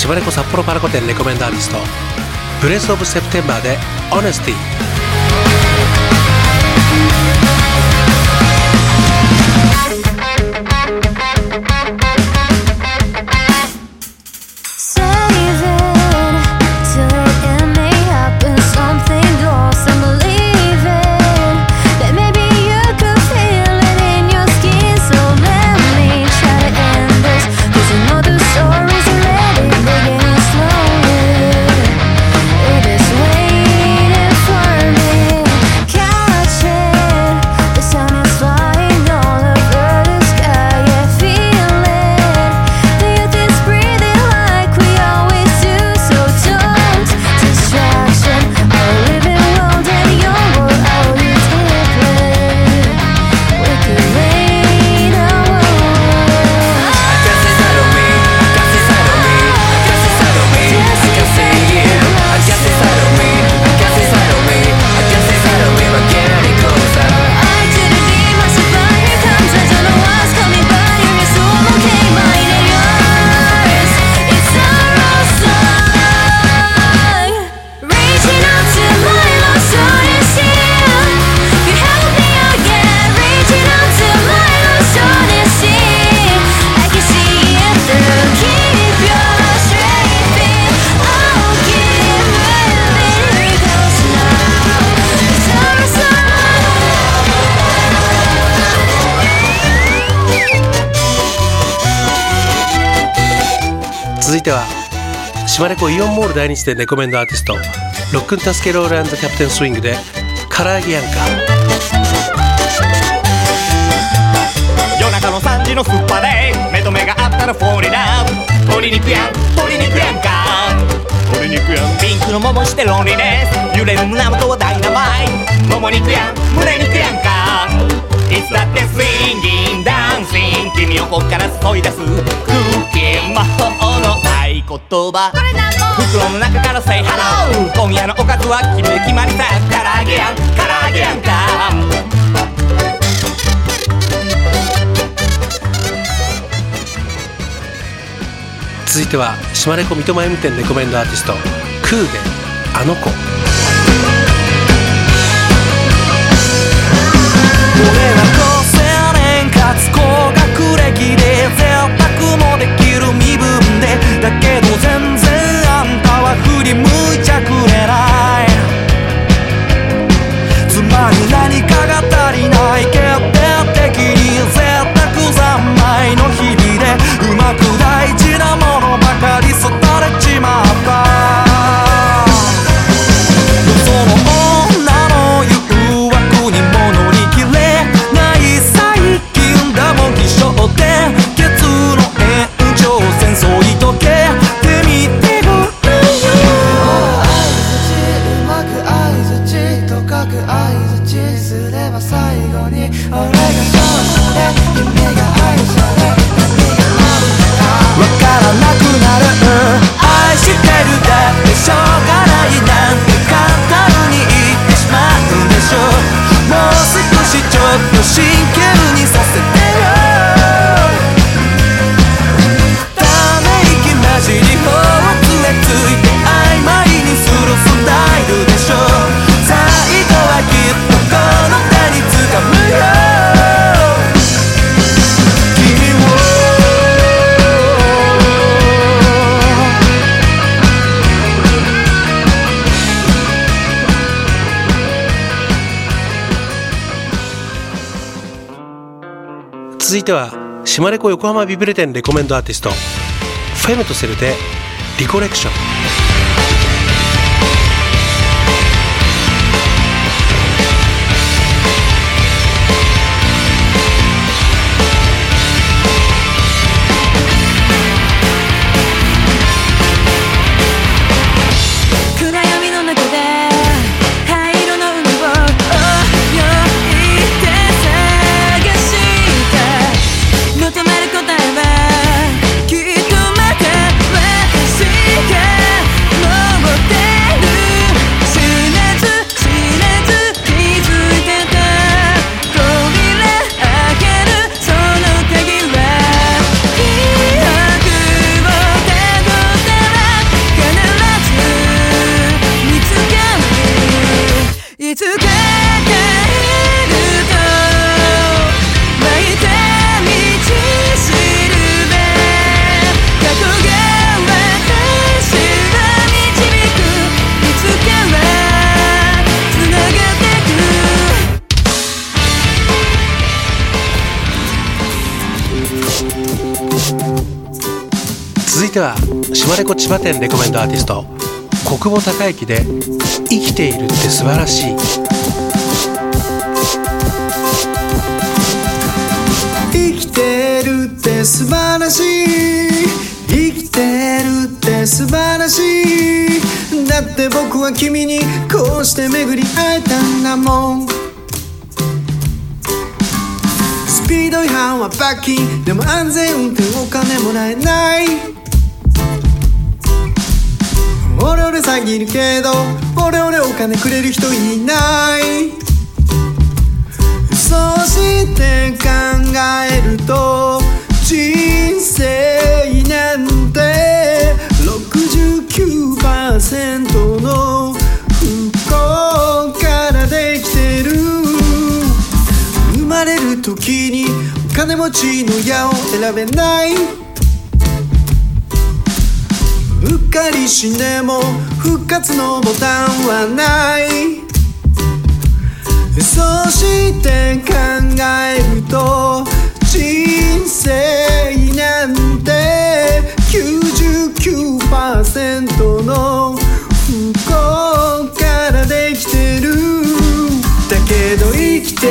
島根湖札幌パラコ店レコメンドアーティストプレスオブセプテンバーでオいては島根湖イオンモール第二店レコメンドアーティストロックンタスケロールキャプテンスイングで唐揚げやんか夜中の3時のスッパで目と目があったらフォーリラブ鶏肉やん鶏肉やんか。鶏肉やん。ピンクの桃してロンリネス。揺れる胸元はダイナマイト。もも肉やん胸肉やんか。いつだってスインギンダンシン。君をこっから注い出す。クッキー魔法の言葉。袋の中から Say hello 今夜のおかずは決め決まりさ。唐揚げやん。唐揚げやんか。続いては島根湖三笘 M 店レコメンドアーティストクーであの子。俺はいては島根湖横浜ビブレ店レコメンドアーティストフェムとセルでリコレクション。続いては島根子千葉店レコメンドアーティスト国母孝之で「生きているって素晴らしい」生きてるって素晴らしい。生きてるって素晴らしい。だって僕は君にこうして巡り会えたんだもん。ピード違反は罰金でも安全運転お金もらえない。オレオレ詐欺いるけどオレオレお金くれる人いない。そうして考えると人生なんて69%の時にお金持ちの矢を選べない。うっかり死んでも復活のボタンはない。そして考えると人生なんて99%の不幸からできてる。だけど生きて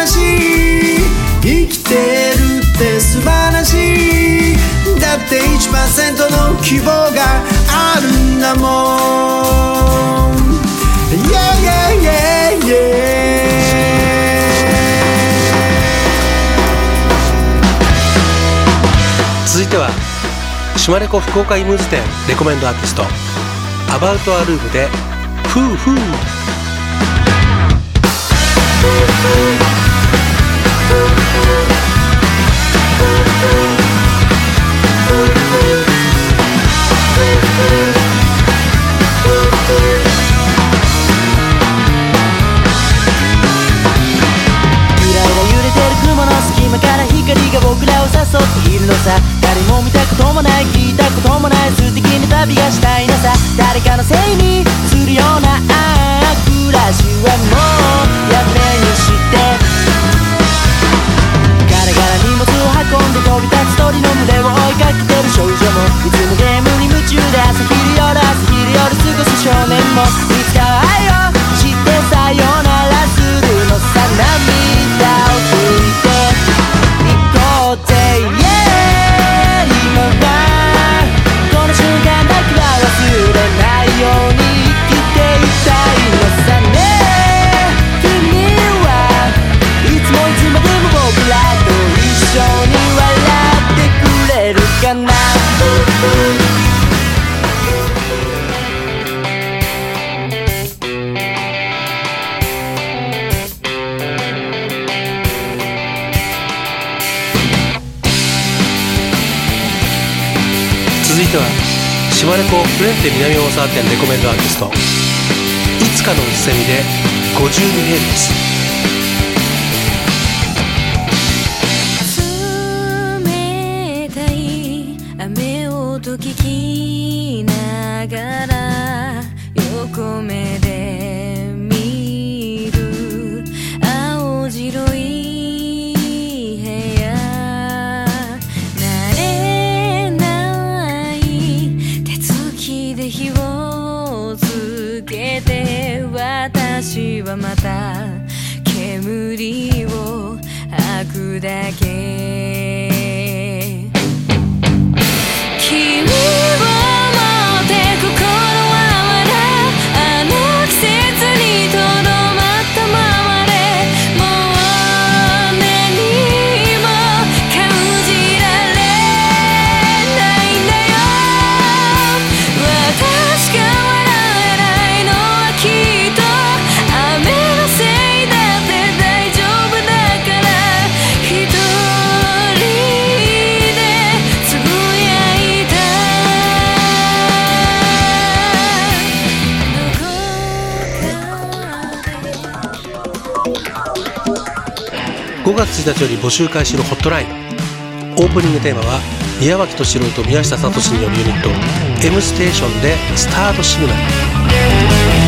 らしい生きてるって素晴らしい。だって1%の希望があるんだもん。Yeah yeah yeah yeah. 続いては島根子福岡イムズ店レコメンドアーティストアバウトアルームで「フーフー」誰も見たこともない聞いたこともない素敵な旅がしたいのさ誰かのせいにするようなああ暮らしはもうやめにして。ガラガラ荷物を運んで飛び立りの胸を追いかけてる少女もいつもゲームに夢中で朝昼夜朝昼夜過ごす少年もいつか続いては島根港フレンテ南大沢店レコメンドアーティスト。いつかのうつせみで 52Hz 5月1日より募集開始のホットラインオープニングテーマは宮脇敏郎と宮下聡によるユニット M ステーションでスタートシグナル。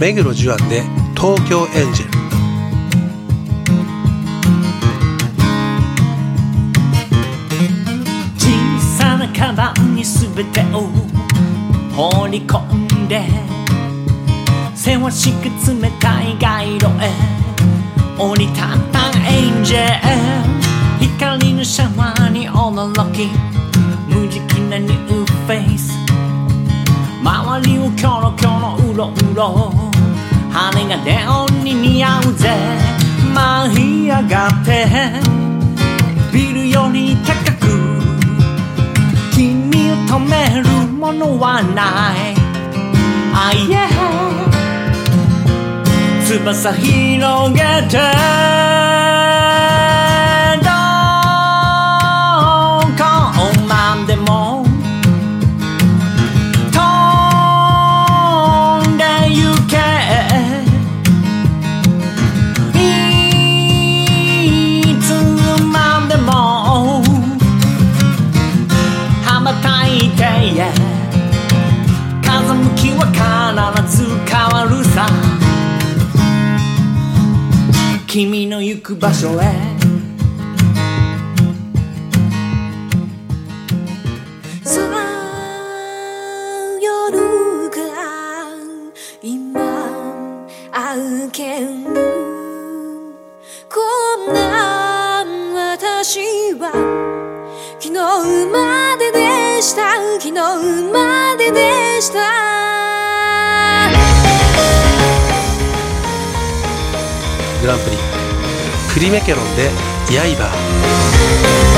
目黒樹庵で東京エンジェル。小さなカバンに全てを放り込んでせわしく冷たい街路へ。降り立ったエンジェル。光のシャワーに驚き無慈悲なニューフェイス。周りをキョロキョロうろうろ。羽がネオンに似合うぜ。舞い上がって。ビルより高く。君を止めるものはない。あいえ。翼広げて。君の行く場所へ。さあ夜が今歩けぬこんな私は。昨日まででした。昨日まででした。グランプリ。クリメケロンで刃